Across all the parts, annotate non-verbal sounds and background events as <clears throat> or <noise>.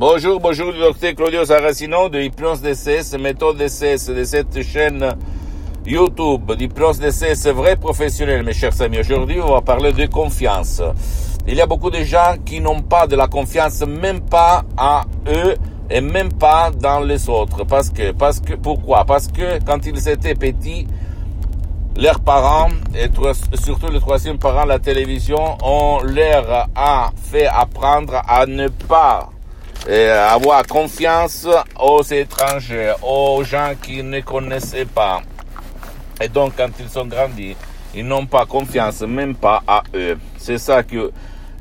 Bonjour, bonjour, docteur Claudio Saracino de Hypnose DCS, méthode DCS de cette chaîne YouTube d'Hypnose DCS vrai professionnel, mes chers amis. Aujourd'hui, on va parler de confiance. Il y a beaucoup de gens qui n'ont pas de la confiance, même pas à eux et même pas dans les autres. Parce que, parce que, pourquoi? Parce que quand ils étaient petits, leurs parents, et surtout le troisième parent, la télévision, on leur a fait apprendre à ne pas euh, avoir confiance aux étrangers, aux gens qui ne connaissaient pas. Et donc, quand ils sont grandis, ils n'ont pas confiance, même pas à eux. C'est ça que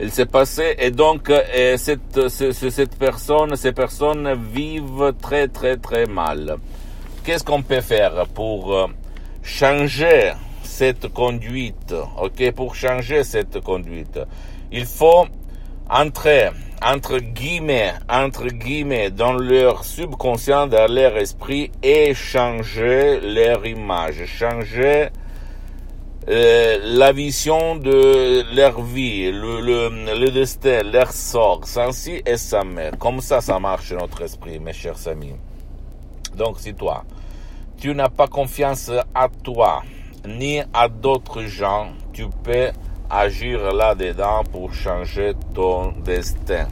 il s'est passé. Et donc, euh, cette, cette personne, ces personnes vivent très, très, très mal. Qu'est-ce qu'on peut faire pour euh, changer cette conduite? Ok, pour changer cette conduite, il faut entrer entre guillemets, entre guillemets, dans leur subconscient, dans leur esprit et changer leur image, changer euh, la vision de leur vie, le, le, le destin, leur sort, si et sa mère. Comme ça, ça marche notre esprit, mes chers amis. Donc, si toi, tu n'as pas confiance à toi, ni à d'autres gens, tu peux agir là-dedans pour changer ton destin.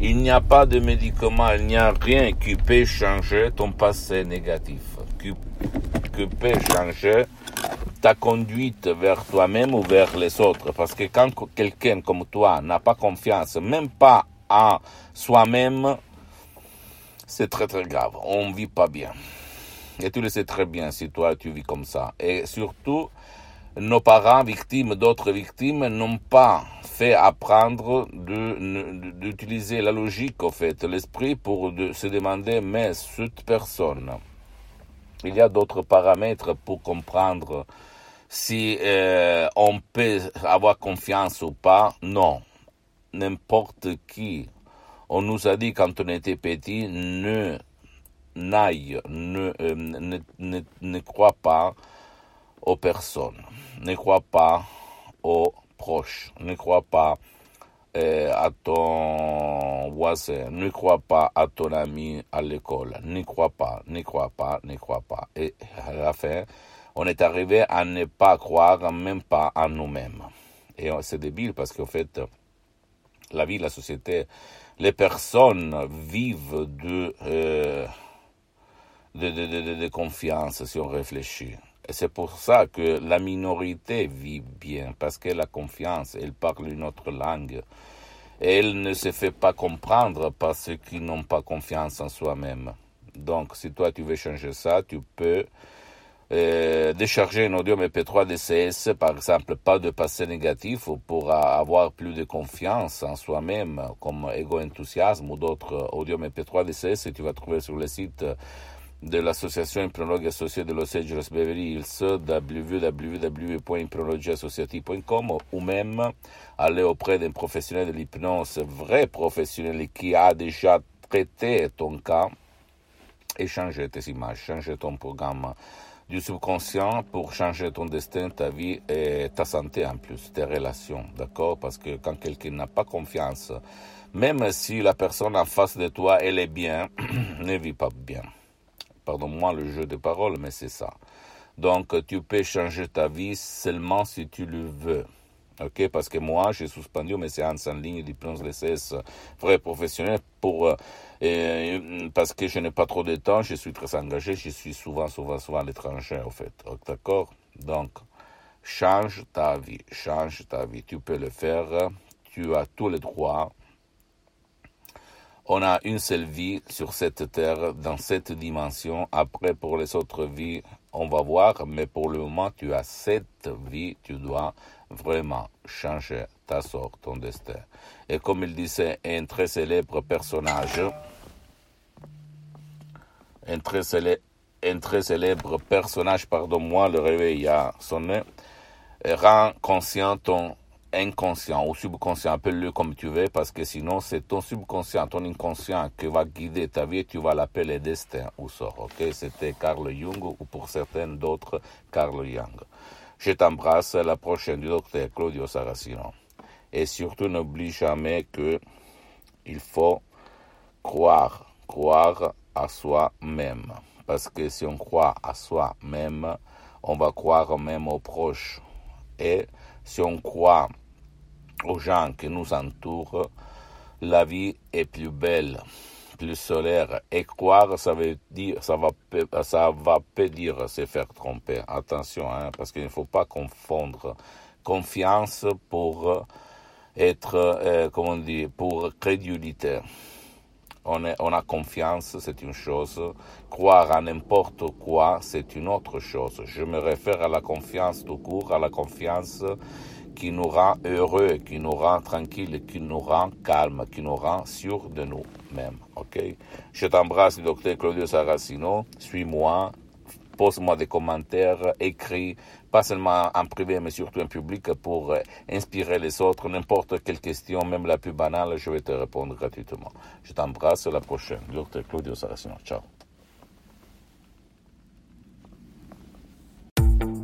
Il n'y a pas de médicament, il n'y a rien qui peut changer ton passé négatif, qui, qui peut changer ta conduite vers toi-même ou vers les autres. Parce que quand quelqu'un comme toi n'a pas confiance, même pas en soi-même, c'est très très grave. On ne vit pas bien. Et tu le sais très bien si toi tu vis comme ça. Et surtout, nos parents victimes d'autres victimes n'ont pas fait apprendre d'utiliser la logique, au fait, l'esprit pour se demander, mais cette personne, il y a d'autres paramètres pour comprendre si euh, on peut avoir confiance ou pas. Non. N'importe qui. On nous a dit quand on était petit, ne n'aille, ne, euh, ne, ne, ne crois pas aux personnes. Ne crois pas aux proches. Ne crois pas euh, à ton voisin. Ne crois pas à ton ami à l'école. Ne crois pas, ne crois pas, ne crois pas. Et à la fin, on est arrivé à ne pas croire même pas à nous-mêmes. Et c'est débile parce qu'en fait, la vie, la société, les personnes vivent de, euh, de, de, de, de confiance si on réfléchit. C'est pour ça que la minorité vit bien, parce qu'elle a confiance, elle parle une autre langue. Elle ne se fait pas comprendre par ceux qui n'ont pas confiance en soi-même. Donc, si toi tu veux changer ça, tu peux euh, décharger un audio MP3 DCS, par exemple, pas de passé négatif, pour avoir plus de confiance en soi-même, comme Ego Enthousiasme ou d'autres audio MP3 DCS, tu vas trouver sur le site de l'association Hypnologue Associée de Los Angeles Beverly Hills, www.hypnologieassociative.com, ou même aller auprès d'un professionnel de l'hypnose, vrai professionnel qui a déjà traité ton cas et changer tes images, changer ton programme du subconscient pour changer ton destin, ta vie et ta santé en plus, tes relations, d'accord? Parce que quand quelqu'un n'a pas confiance, même si la personne en face de toi, elle est bien, <clears throat> ne vit pas bien. Pardon-moi le jeu de paroles, mais c'est ça. Donc, tu peux changer ta vie seulement si tu le veux. Ok, parce que moi, j'ai suspendu mes séances en ligne d'hypnose DCS vrai professionnel pour, euh, parce que je n'ai pas trop de temps, je suis très engagé, je suis souvent, souvent, souvent à l'étranger, en fait. D'accord? Donc, change ta vie, change ta vie. Tu peux le faire, tu as tous les droits on a une seule vie sur cette terre, dans cette dimension. Après, pour les autres vies, on va voir. Mais pour le moment, tu as cette vie. Tu dois vraiment changer ta sort, ton destin. Et comme il disait un très célèbre personnage, un très célèbre, un très célèbre personnage, pardon-moi, le réveil a sonné, rend conscient ton inconscient ou subconscient, appelle-le comme tu veux, parce que sinon c'est ton subconscient, ton inconscient qui va guider ta vie tu vas l'appeler destin ou sort. Ok, c'était Carl Jung ou pour certains d'autres Carl Jung. Je t'embrasse, la prochaine du docteur Claudio Saracino. Et surtout n'oublie jamais que il faut croire, croire à soi-même. Parce que si on croit à soi-même, on va croire même aux proches. Et si on croit aux gens qui nous entourent, la vie est plus belle, plus solaire. Et croire, ça veut dire, ça va, ça va pas dire se faire tromper. Attention, hein, parce qu'il ne faut pas confondre confiance pour être, euh, comment on dit, pour crédulité. On, on a confiance, c'est une chose. Croire à n'importe quoi, c'est une autre chose. Je me réfère à la confiance tout court, à la confiance qui nous rend heureux, qui nous rend tranquille, qui nous rend calme, qui nous rend sûr de nous-mêmes. Ok? Je t'embrasse, docteur Claudio Saracino. Suis-moi, pose-moi des commentaires, écris, pas seulement en privé, mais surtout en public pour euh, inspirer les autres. N'importe quelle question, même la plus banale, je vais te répondre gratuitement. Je t'embrasse, à la prochaine. Docteur Claudio Saracino. Ciao.